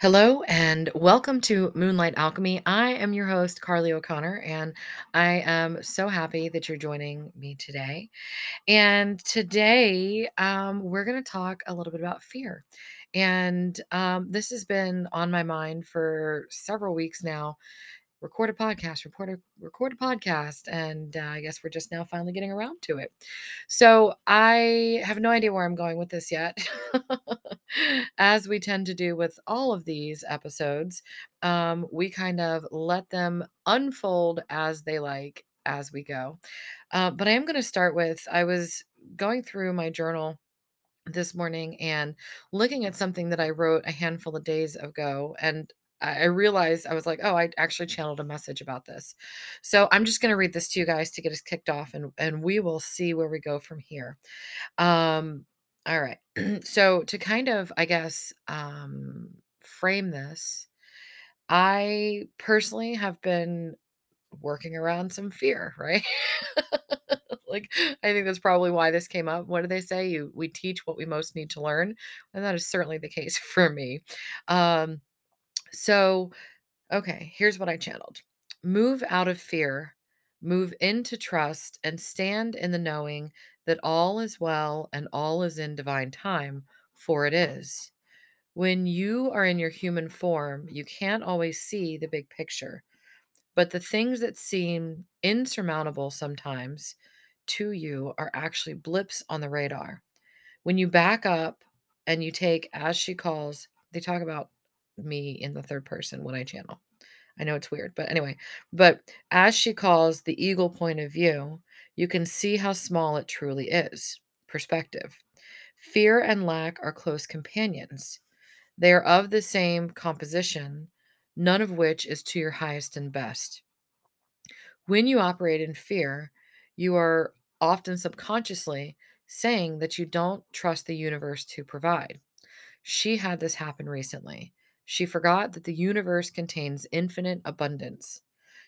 Hello and welcome to Moonlight Alchemy. I am your host, Carly O'Connor, and I am so happy that you're joining me today. And today, um, we're going to talk a little bit about fear. And um, this has been on my mind for several weeks now record a podcast, record a, record a podcast. And uh, I guess we're just now finally getting around to it. So I have no idea where I'm going with this yet. As we tend to do with all of these episodes, um, we kind of let them unfold as they like as we go. Uh, but I am going to start with I was going through my journal this morning and looking at something that I wrote a handful of days ago. And I realized I was like, oh, I actually channeled a message about this. So I'm just going to read this to you guys to get us kicked off and, and we will see where we go from here. Um, all right. so to kind of, I guess, um, frame this, I personally have been working around some fear, right? like I think that's probably why this came up. What do they say? You we teach what we most need to learn, and that is certainly the case for me. Um, so okay, here's what I channeled. Move out of fear, move into trust, and stand in the knowing that all is well and all is in divine time, for it is. When you are in your human form, you can't always see the big picture. But the things that seem insurmountable sometimes to you are actually blips on the radar. When you back up and you take, as she calls, they talk about me in the third person when I channel. I know it's weird, but anyway, but as she calls the eagle point of view, you can see how small it truly is. Perspective. Fear and lack are close companions. They are of the same composition, none of which is to your highest and best. When you operate in fear, you are often subconsciously saying that you don't trust the universe to provide. She had this happen recently. She forgot that the universe contains infinite abundance.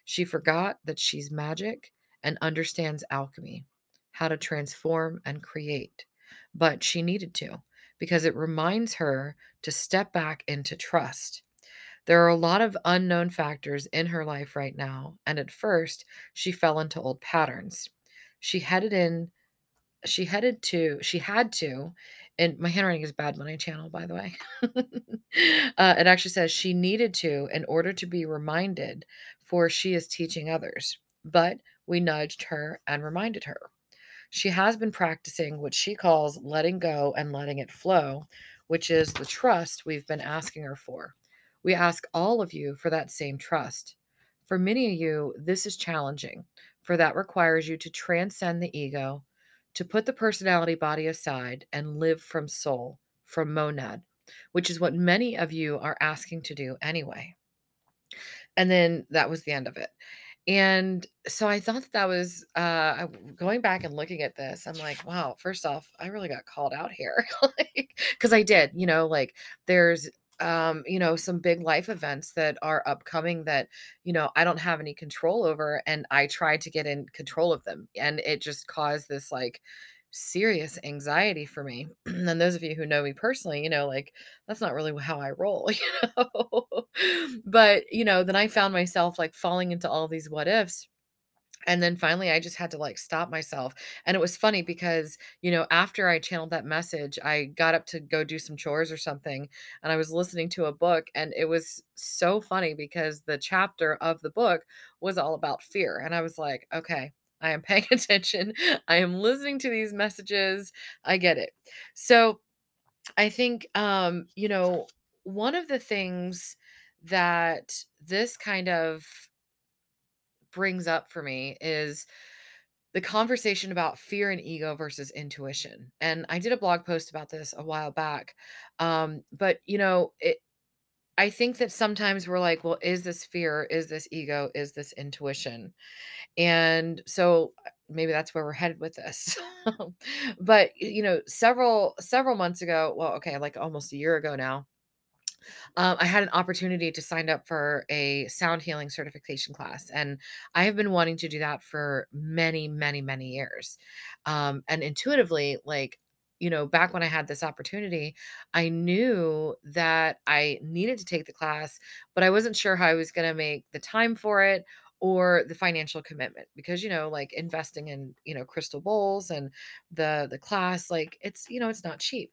She forgot that she's magic and understands alchemy, how to transform and create. But she needed to because it reminds her to step back into trust. There are a lot of unknown factors in her life right now, and at first, she fell into old patterns. She headed in she headed to she had to and my handwriting is bad when I channel, by the way. uh, it actually says she needed to in order to be reminded, for she is teaching others. But we nudged her and reminded her. She has been practicing what she calls letting go and letting it flow, which is the trust we've been asking her for. We ask all of you for that same trust. For many of you, this is challenging, for that requires you to transcend the ego, to put the personality body aside and live from soul, from monad, which is what many of you are asking to do anyway. And then that was the end of it. And so I thought that, that was uh going back and looking at this, I'm like, wow, first off, I really got called out here. like cuz I did, you know, like there's um you know some big life events that are upcoming that you know I don't have any control over and I tried to get in control of them and it just caused this like serious anxiety for me. and those of you who know me personally, you know, like that's not really how I roll, you know. but, you know, then I found myself like falling into all these what ifs and then finally I just had to like stop myself. And it was funny because, you know, after I channeled that message, I got up to go do some chores or something and I was listening to a book and it was so funny because the chapter of the book was all about fear and I was like, okay, I am paying attention. I am listening to these messages. I get it. So, I think um, you know, one of the things that this kind of brings up for me is the conversation about fear and ego versus intuition. And I did a blog post about this a while back. Um, but you know, it I think that sometimes we're like, well, is this fear? Is this ego? Is this intuition? And so uh, maybe that's where we're headed with this. but you know, several several months ago, well, okay, like almost a year ago now, um, I had an opportunity to sign up for a sound healing certification class, and I have been wanting to do that for many, many, many years. Um, and intuitively, like you know, back when I had this opportunity, I knew that I needed to take the class, but I wasn't sure how I was going to make the time for it or the financial commitment because you know like investing in you know crystal bowls and the the class like it's you know it's not cheap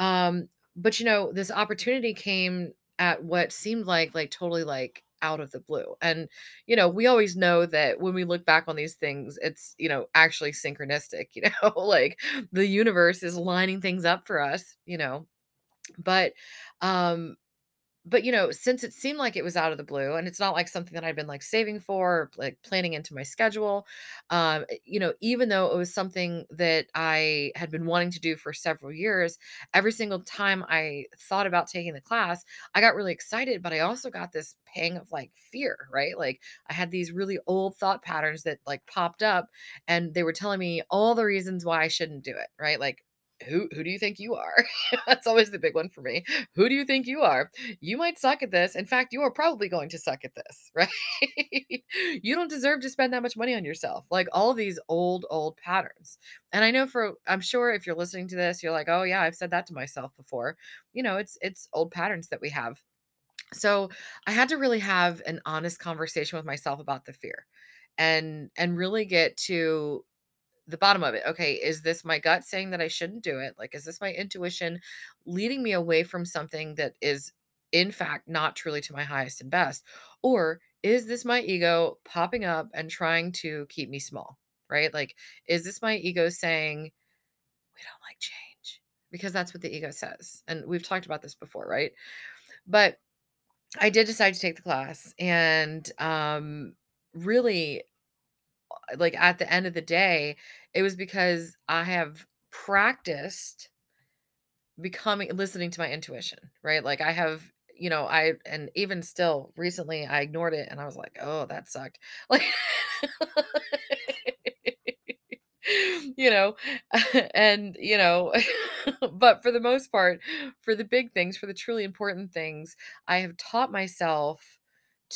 um but you know this opportunity came at what seemed like like totally like out of the blue and you know we always know that when we look back on these things it's you know actually synchronistic you know like the universe is lining things up for us you know but um but, you know, since it seemed like it was out of the blue and it's not like something that I'd been like saving for or like planning into my schedule, um, eh, you know, even though it was something that I had been wanting to do for several years, every single time I thought about taking the class, I got really excited, but I also got this pang of like fear, right? Like I had these really old thought patterns that like popped up and they were telling me all the reasons why I shouldn't do it, right? Like who who do you think you are? That's always the big one for me. Who do you think you are? You might suck at this. In fact, you are probably going to suck at this, right? you don't deserve to spend that much money on yourself. Like all these old old patterns. And I know for I'm sure if you're listening to this, you're like, "Oh yeah, I've said that to myself before." You know, it's it's old patterns that we have. So, I had to really have an honest conversation with myself about the fear and and really get to the bottom of it. Okay, is this my gut saying that I shouldn't do it? Like, is this my intuition leading me away from something that is, in fact, not truly to my highest and best? Or is this my ego popping up and trying to keep me small? Right? Like, is this my ego saying, we don't like change? Because that's what the ego says. And we've talked about this before, right? But I did decide to take the class and um really Uh, like at the end of the day, it was because I have practiced becoming listening to my intuition, right? Like I have, you know, I and even still recently I ignored it and I was like, "Oh, that sucked." Like you know, and you know, but for the most part, for the big things, for the truly important things, I have taught myself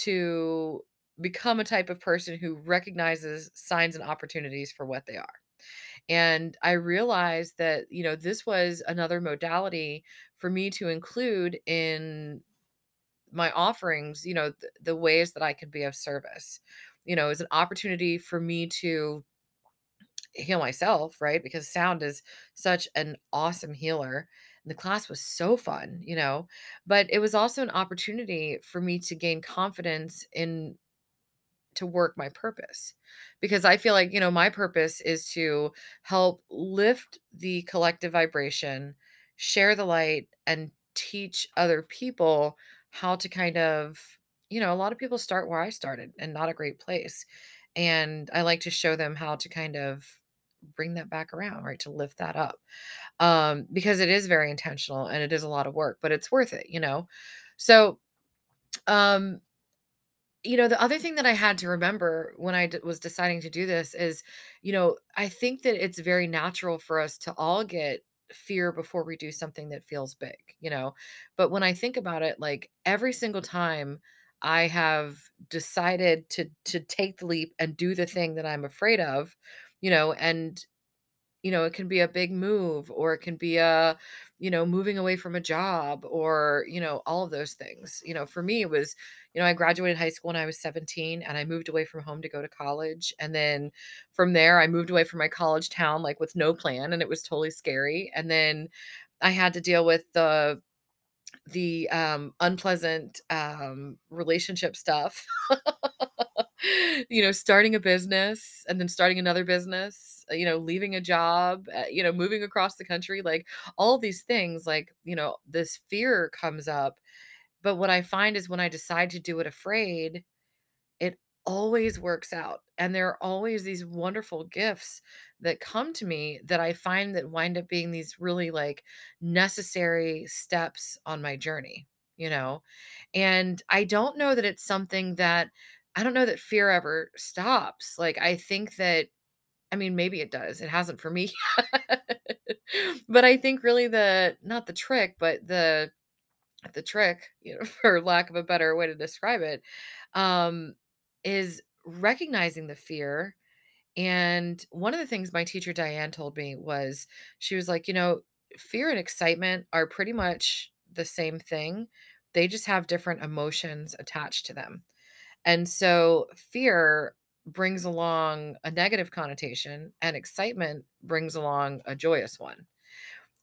to become a type of person who recognizes signs and opportunities for what they are. And I realized that, you know, this was another modality for me to include in my offerings, you know, th- the ways that I could be of service. You know, as an opportunity for me to heal myself, right? Because sound is such an awesome healer. And the class was so fun, you know, but it was also an opportunity for me to gain confidence in to work my purpose because I feel like, you know, my purpose is to help lift the collective vibration, share the light, and teach other people how to kind of, you know, a lot of people start where I started and not a great place. And I like to show them how to kind of bring that back around, right? To lift that up. Um, because it is very intentional and it is a lot of work, but it's worth it, you know? So, um, you know, the other thing that I had to remember when I d- was deciding to do this is, you know, I think that it's very natural for us to all get fear before we do something that feels big, you know. But when I think about it, like every single time I have decided to to take the leap and do the thing that I'm afraid of, you know, and you know, it can be a big move or it can be a, you know, moving away from a job or, you know, all of those things. You know, for me, it was, you know, I graduated high school when I was 17 and I moved away from home to go to college. And then from there, I moved away from my college town, like with no plan. And it was totally scary. And then I had to deal with the, the um unpleasant um relationship stuff you know, starting a business and then starting another business, uh, you know, leaving a job, uh, you know, moving across the country, like all these things, like, you know, this fear comes up. But what I find is when I decide to do it afraid, it always works out. And there are always these wonderful gifts that come to me that I find that wind up being these really like necessary steps on my journey, you know? And I don't know that it's something that I don't know that fear ever stops. Like, I think that, I mean, maybe it does. It hasn't for me. but I think really the, not the trick, but the, the trick, you know, for lack of a better way to describe it, um, is recognizing the fear And one of the things my teacher Diane told me was she was like, "You know, fear and excitement are pretty much the same thing. They just have different emotions attached to them." And so fear brings along a negative connotation and excitement brings along a joyous one.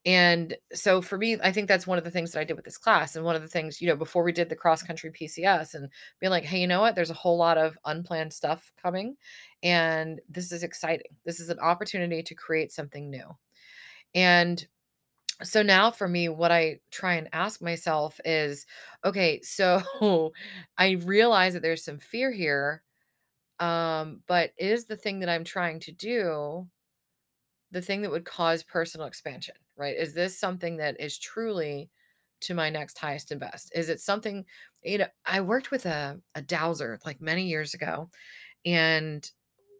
And so for me, I think that's one of the things that I did with this class. And one of the things, you know, before we did the cross country PCS and being like, hey, you know what? There's a whole lot of unplanned stuff coming. And this is exciting. This is an opportunity to create something new. And so now for me, what I try and ask myself is okay, so I realize that there's some fear here. Um, but is the thing that I'm trying to do the thing that would cause personal expansion, right? Is this something that is truly to my next highest and best? Is it something, you know, I worked with a, a dowser like many years ago, and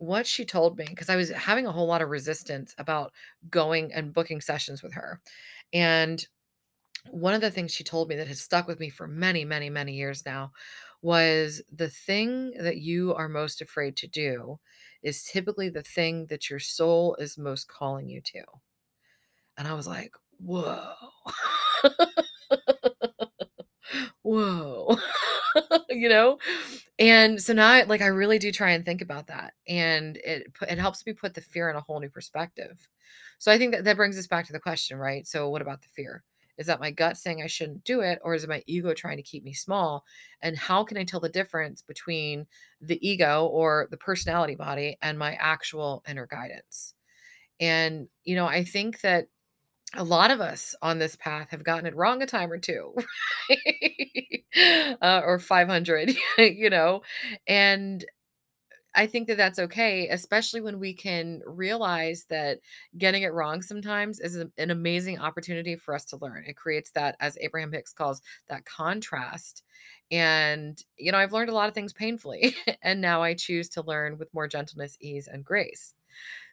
what she told me, because I was having a whole lot of resistance about going and booking sessions with her. And one of the things she told me that has stuck with me for many, many, many years now was the thing that you are most afraid to do is typically the thing that your soul is most calling you to. And I was like, whoa. whoa. you know? And so now like I really do try and think about that. And it it helps me put the fear in a whole new perspective. So I think that that brings us back to the question, right? So what about the fear? Is that my gut saying I shouldn't do it or is it my ego trying to keep me small? And how can I tell the difference between the ego or the personality body and my actual inner guidance? And you know, I think that a lot of us on this path have gotten it wrong a time or two, uh, or 500, you know? And I think that that's okay, especially when we can realize that getting it wrong sometimes is an amazing opportunity for us to learn. It creates that, as Abraham Hicks calls that contrast. And, you know, I've learned a lot of things painfully, and now I choose to learn with more gentleness, ease, and grace.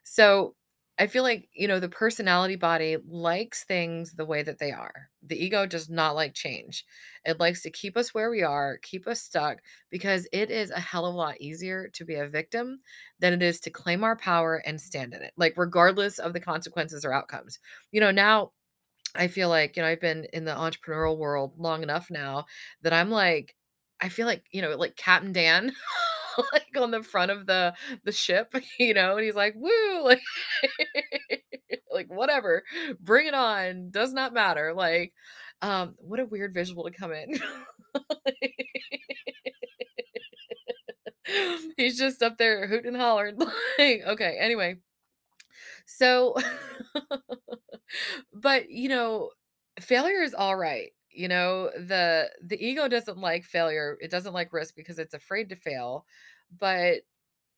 So I feel like, you know, the personality body likes things the way that they are. The ego does not like change. It likes to keep us where we are, keep us stuck, because it is a hell of a lot easier to be a victim than it is to claim our power and stand in it, like, regardless of the consequences or outcomes. You know, now I feel like, you know, I've been in the entrepreneurial world long enough now that I'm like, I feel like, you know, like Captain Dan, like on the front of the the ship, you know, and he's like, "Woo!" Like, like whatever, bring it on, does not matter. Like, um, what a weird visual to come in. he's just up there hooting and hollering. Like, okay, anyway, so, but you know, failure is all right. You know, the the ego doesn't like failure. It doesn't like risk because it's afraid to fail. But,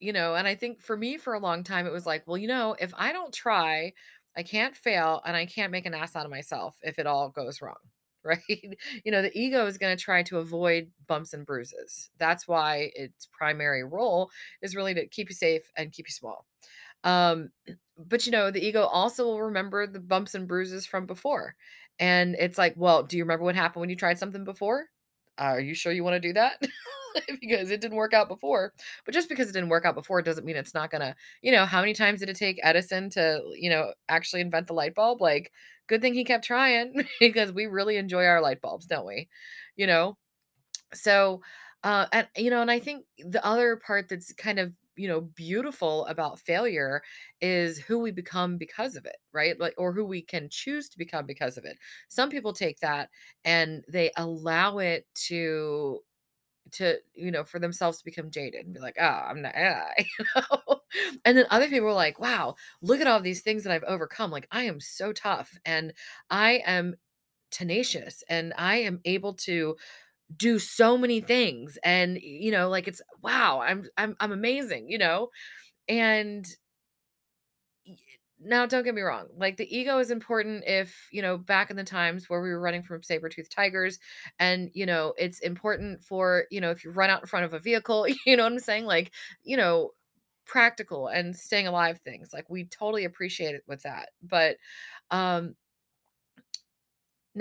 you know, and I think for me for a long time it was like, well, you know, if I don't try, I can't fail and I can't make an ass out of myself if it all goes wrong. Right. You know, the ego is going to try to avoid bumps and bruises. That's why its primary role is really to keep you safe and keep you small. Um, but you know, the ego also will remember the bumps and bruises from before. And it's like, well, do you remember what happened when you tried something before? Are you sure you want to do that? because it didn't work out before. But just because it didn't work out before doesn't mean it's not gonna, you know, how many times did it take Edison to, you know, actually invent the light bulb? Like, good thing he kept trying because we really enjoy our light bulbs, don't we? You know? So, uh, and you know, and I think the other part that's kind of you know beautiful about failure is who we become because of it right? Like or who we can choose to become because of it. Some people take that and they allow it to to you know for themselves to become jaded and be like oh i'm not you know? And then other people are like wow look at all these things that i've overcome. Like i am so tough and i am tenacious and i am able to do so many things and you know like it's wow i'm i'm i'm amazing you know? And now don't get me wrong like the ego is important if you know back in the times where we were running from saber-toothed tigers and you know it's important for you know if you run out in front of a vehicle you know what i'm saying? Like you know practical and staying alive things like we totally appreciate it with that but um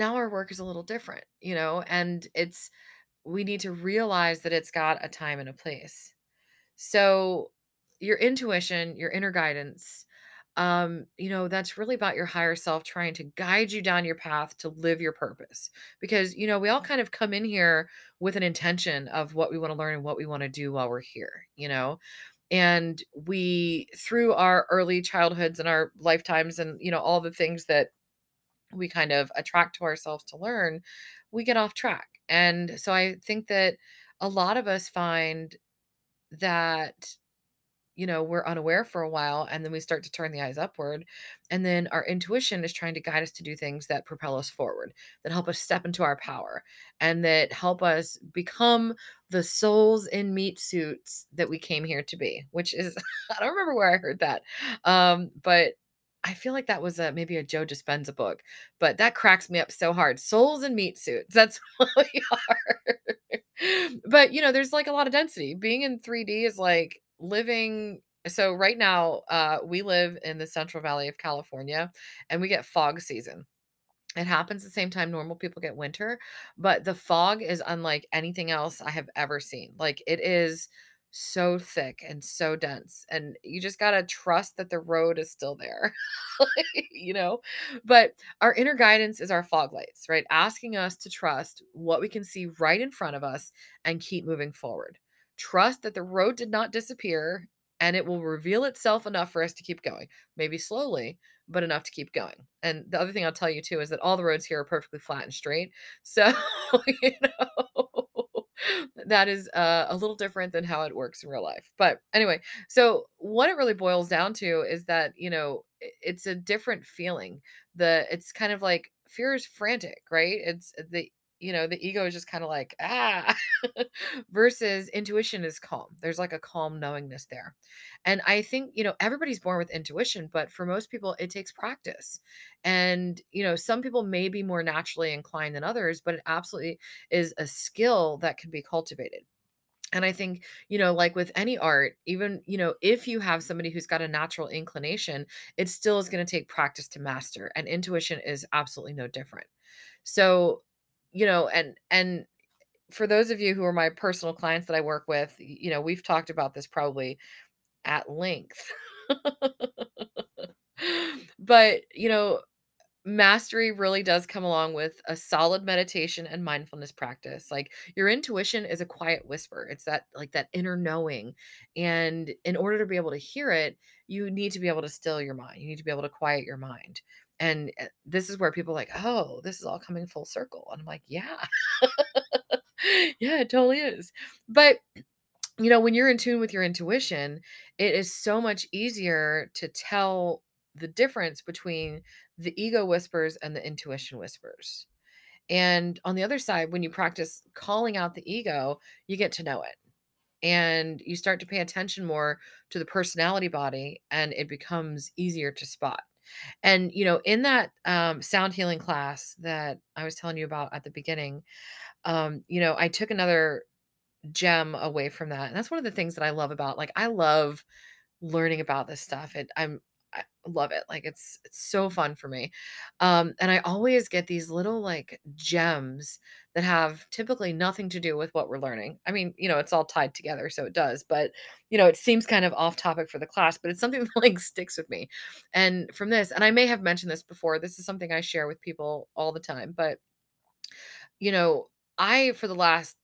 now our work is a little different you know and it's we need to realize that it's got a time and a place. So, your intuition, your inner guidance, um, you know, that's really about your higher self trying to guide you down your path to live your purpose. Because, you know, we all kind of come in here with an intention of what we want to learn and what we want to do while we're here, you know? And we, through our early childhoods and our lifetimes and, you know, all the things that we kind of attract to ourselves to learn, we get off track. And so I think that a lot of us find that you know, we're unaware for a while and then we start to turn the eyes upward. And then our intuition is trying to guide us to do things that propel us forward, that help us step into our power, and that help us become the souls in meat suits that we came here to be, which is, I don't remember where I heard that. Um, but I feel like that was a maybe a Joe Dispenza book, but that cracks me up so hard. Souls and meat suits. That's what we are. but you know, there's like a lot of density. Being in 3D is like living so right now, uh, we live in the Central Valley of California and we get fog season. It happens the same time normal people get winter, but the fog is unlike anything else I have ever seen. Like it is so thick and so dense, and you just gotta trust that the road is still there, you know? But our inner guidance is our fog lights, right? Asking us to trust what we can see right in front of us and keep moving forward. Trust that the road did not disappear and it will reveal itself enough for us to keep going. Maybe slowly, but enough to keep going. And the other thing I'll tell you too is that all the roads here are perfectly flat and straight. So, you know, that is uh, a little different than how it works in real life. But anyway, so what it really boils down to is that, you know, it's a different feeling. The it's kind of like fear is frantic, right? It's the you know, the ego is just kind of like, ah, versus intuition is calm. There's like a calm knowingness there. And I think, you know, everybody's born with intuition, but for most people, it takes practice. And, you know, some people may be more naturally inclined than others, but it absolutely is a skill that can be cultivated. And I think, you know, like with any art, even, you know, if you have somebody who's got a natural inclination, it still is going to take practice to master. And intuition is absolutely no different. So, you know, and and for those of you who are my personal clients that I work with, you know, we've talked about this probably at length. but, you know, mastery really does come along with a solid meditation and mindfulness practice. Like your intuition is a quiet whisper. It's that like that inner knowing. And in order to be able to hear it, you need to be able to still your mind. You need to be able to quiet your mind. And uh, this is where people like, "Oh, this is all coming full circle." And I'm like, "Yeah." yeah, it totally is. But you know, when you're in tune with your intuition, it is so much easier to tell the difference between the ego whispers and the intuition whispers. And on the other side, when you practice calling out the ego, you get to know it and you start to pay attention more to the personality body and it becomes easier to spot. And, you know, in that um, sound healing class that I was telling you about at the beginning, um, you know, I took another gem away from that. And that's one of the things that I love about like I love learning about this stuff. It I'm I love it. Like it's it's so fun for me. Um and I always get these little like gems that have typically nothing to do with what we're learning. I mean, you know, it's all tied together so it does, but you know, it seems kind of off topic for the class, but it's something that like sticks with me. And from this, and I may have mentioned this before, this is something I share with people all the time, but you know, I for the last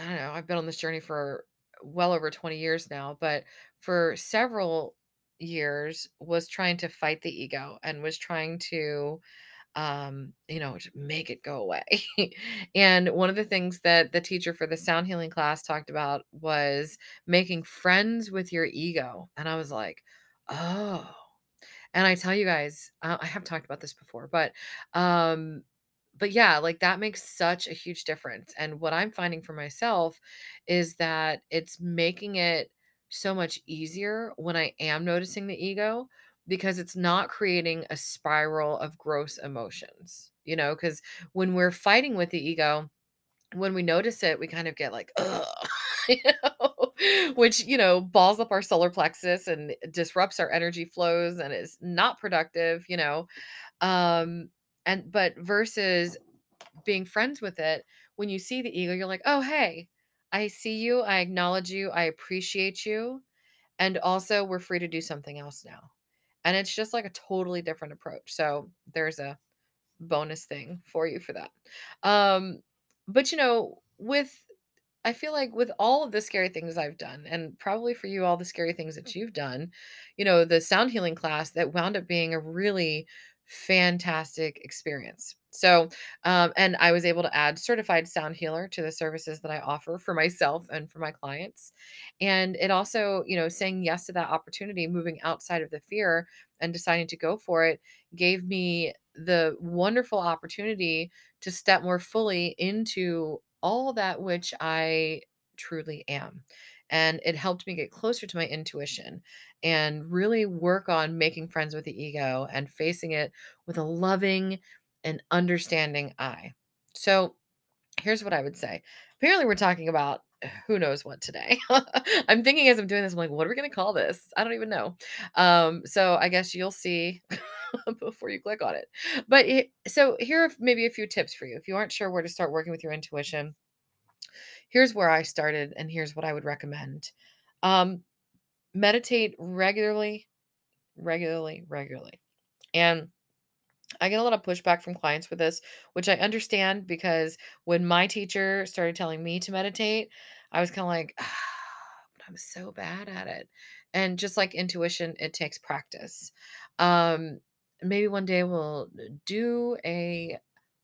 I don't know, I've been on this journey for well over 20 years now, but for several years was trying to fight the ego and was trying to um you know make it go away and one of the things that the teacher for the sound healing class talked about was making friends with your ego and i was like oh and I tell you guys, uh, I have talked about this before, but um but yeah, like that makes such a huge difference. And what I'm finding for myself is that it's making it so much easier when I am noticing the ego because it's not creating a spiral of gross emotions. You know, because when we're fighting with the ego, when we notice it, we kind of get like, ugh, you know, which, you know, balls up our solar plexus and disrupts our energy flows and is not productive, you know. Um, and but versus being friends with it, when you see the ego, you're like, oh, hey, I see you, I acknowledge you, I appreciate you. and also we're free to do something else now. And it's just like a totally different approach. So there's a bonus thing for you for that. Um, but you know, with I feel like with all of the scary things I've done, and probably for you, all the scary things that you've done, you know, the sound healing class that wound up being a really fantastic experience. So, um, and I was able to add certified sound healer to the services that I offer for myself and for my clients. And it also, you know, saying yes to that opportunity, moving outside of the fear and deciding to go for it gave me the wonderful opportunity to step more fully into all that which I truly am. And it helped me get closer to my intuition and really work on making friends with the ego and facing it with a loving and understanding eye. So, here's what I would say. Apparently, we're talking about who knows what today. I'm thinking as I'm doing this, I'm like, what are we going to call this? I don't even know. Um, so I guess you'll see before you click on it. But it, so here are maybe a few tips for you. If you aren't sure where to start working with your intuition, here's where I started, and here's what I would recommend. Um, meditate regularly, regularly, regularly. And I get a lot of pushback from clients with this, which I understand because when my teacher started telling me to meditate, I was kind of like, ah, I'm so bad at it. And just like intuition, it takes practice. Um, maybe one day we'll do a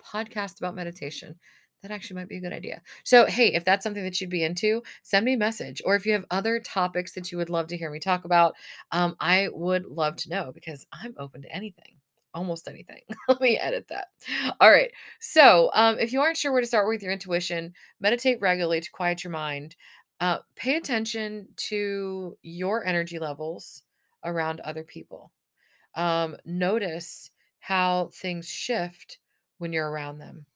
podcast about meditation. That actually might be a good idea. So, hey, if that's something that you'd be into, send me a message. Or if you have other topics that you would love to hear me talk about, um, I would love to know because I'm open to anything almost anything. Let me edit that. All right. So, um, if you aren't sure where to start with your intuition, meditate regularly to quiet your mind. Uh, pay attention to your energy levels around other people. Um, notice how things shift when you're around them.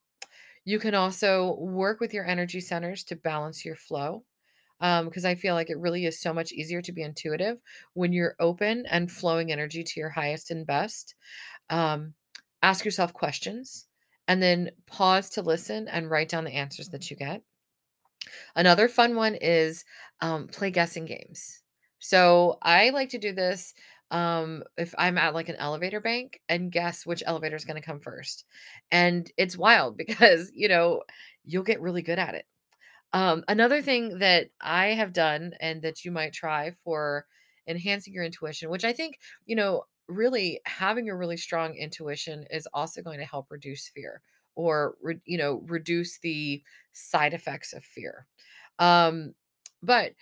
You can also work with your energy centers to balance your flow because I feel like it really is so much easier to be intuitive when you're open and flowing energy to your highest and best. Um, ask yourself questions and then pause to listen and write down the answers that you get. Another fun one is um, play guessing games. So I like to do this um, if I'm at like an elevator bank and guess which elevator is going to come first. And it's wild because, you know, you'll get really good at it. Um, another thing that I have done and that you might try for enhancing your intuition, which I think, you know, really having a really strong intuition is also going to help reduce fear or, re- you know, reduce the side effects of fear. Um, but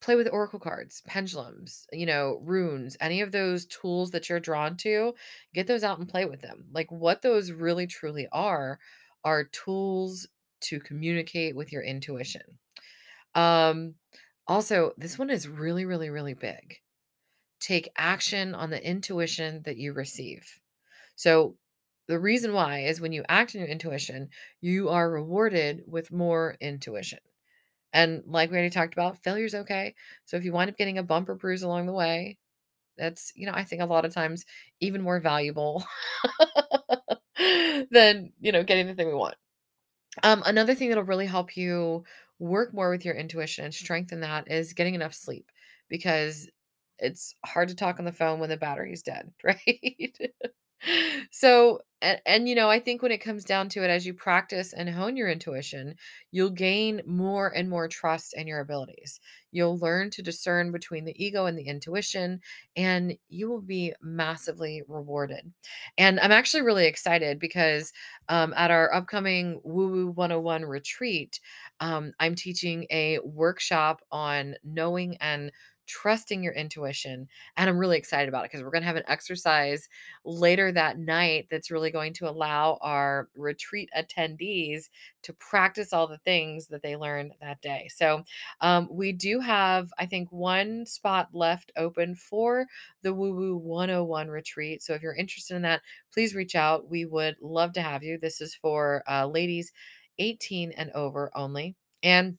play with oracle cards, pendulums, you know, runes, any of those tools that you're drawn to, get those out and play with them. Like what those really truly are are tools to communicate with your intuition. Um also, this one is really really really big. Take action on the intuition that you receive. So the reason why is when you act on your intuition, you are rewarded with more intuition. And like we already talked about, failure's okay. So if you wind up getting a bumper bruise along the way, that's, you know, I think a lot of times even more valuable than, you know, getting the thing we want. Um, another thing that'll really help you work more with your intuition and strengthen that is getting enough sleep because it's hard to talk on the phone when the battery's dead, right? So, and, and you know, I think when it comes down to it, as you practice and hone your intuition, you'll gain more and more trust in your abilities. You'll learn to discern between the ego and the intuition, and you will be massively rewarded. And I'm actually really excited because um, at our upcoming Woo Woo 101 retreat, um, I'm teaching a workshop on knowing and trusting your intuition. And I'm really excited about it because we're going to have an exercise later that night that's really going to allow our retreat attendees to practice all the things that they learned that day. So um, we do have, I think, one spot left open for the Woo Woo 101 retreat. So if you're interested in that, please reach out. We would love to have you. This is for uh, ladies 18 and over only. And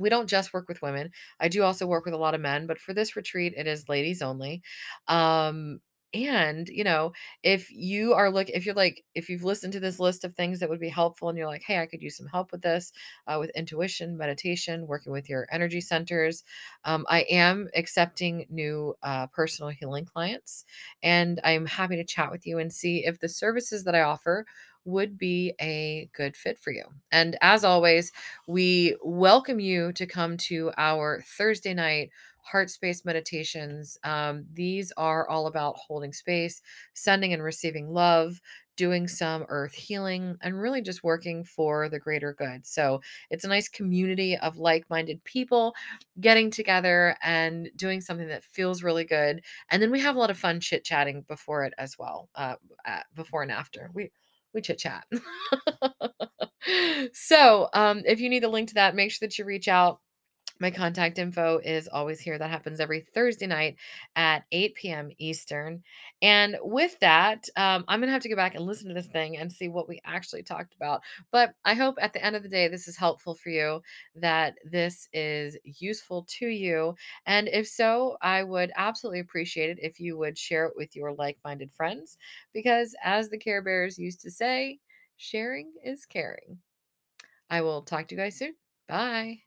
we don't just work with women. I do also work with a lot of men, but for this retreat, it is ladies only. Um, And, you know, if you are look if you're like if you've listened to this list of things that would be helpful and you're like, "Hey, I could use some help with this, uh, with intuition, meditation, working with your energy centers." Um, I am accepting new uh, personal healing clients, and I'm happy to chat with you and see if the services that I offer would be a good fit for you. And as always, we welcome you to come to our Thursday night heart space meditations. Um, these are all about holding space, sending and receiving love, doing some earth healing, and really just working for the greater good. So it's a nice community of like minded people getting together and doing something that feels really good. And then we have a lot of fun chit chatting before it as well, uh, uh, before and after. We we chit chat. so, um, if you need the link to that, make sure that you reach out. My contact info is always here. That happens every Thursday night at 8 p.m. Eastern. And with that, um, I'm going to have to go back and listen to this thing and see what we actually talked about. But I hope at the end of the day, this is helpful for you, that this is useful to you. And if so, I would absolutely appreciate it if you would share it with your like minded friends, because as the Care Bears used to say, sharing is caring. I will talk to you guys soon. Bye.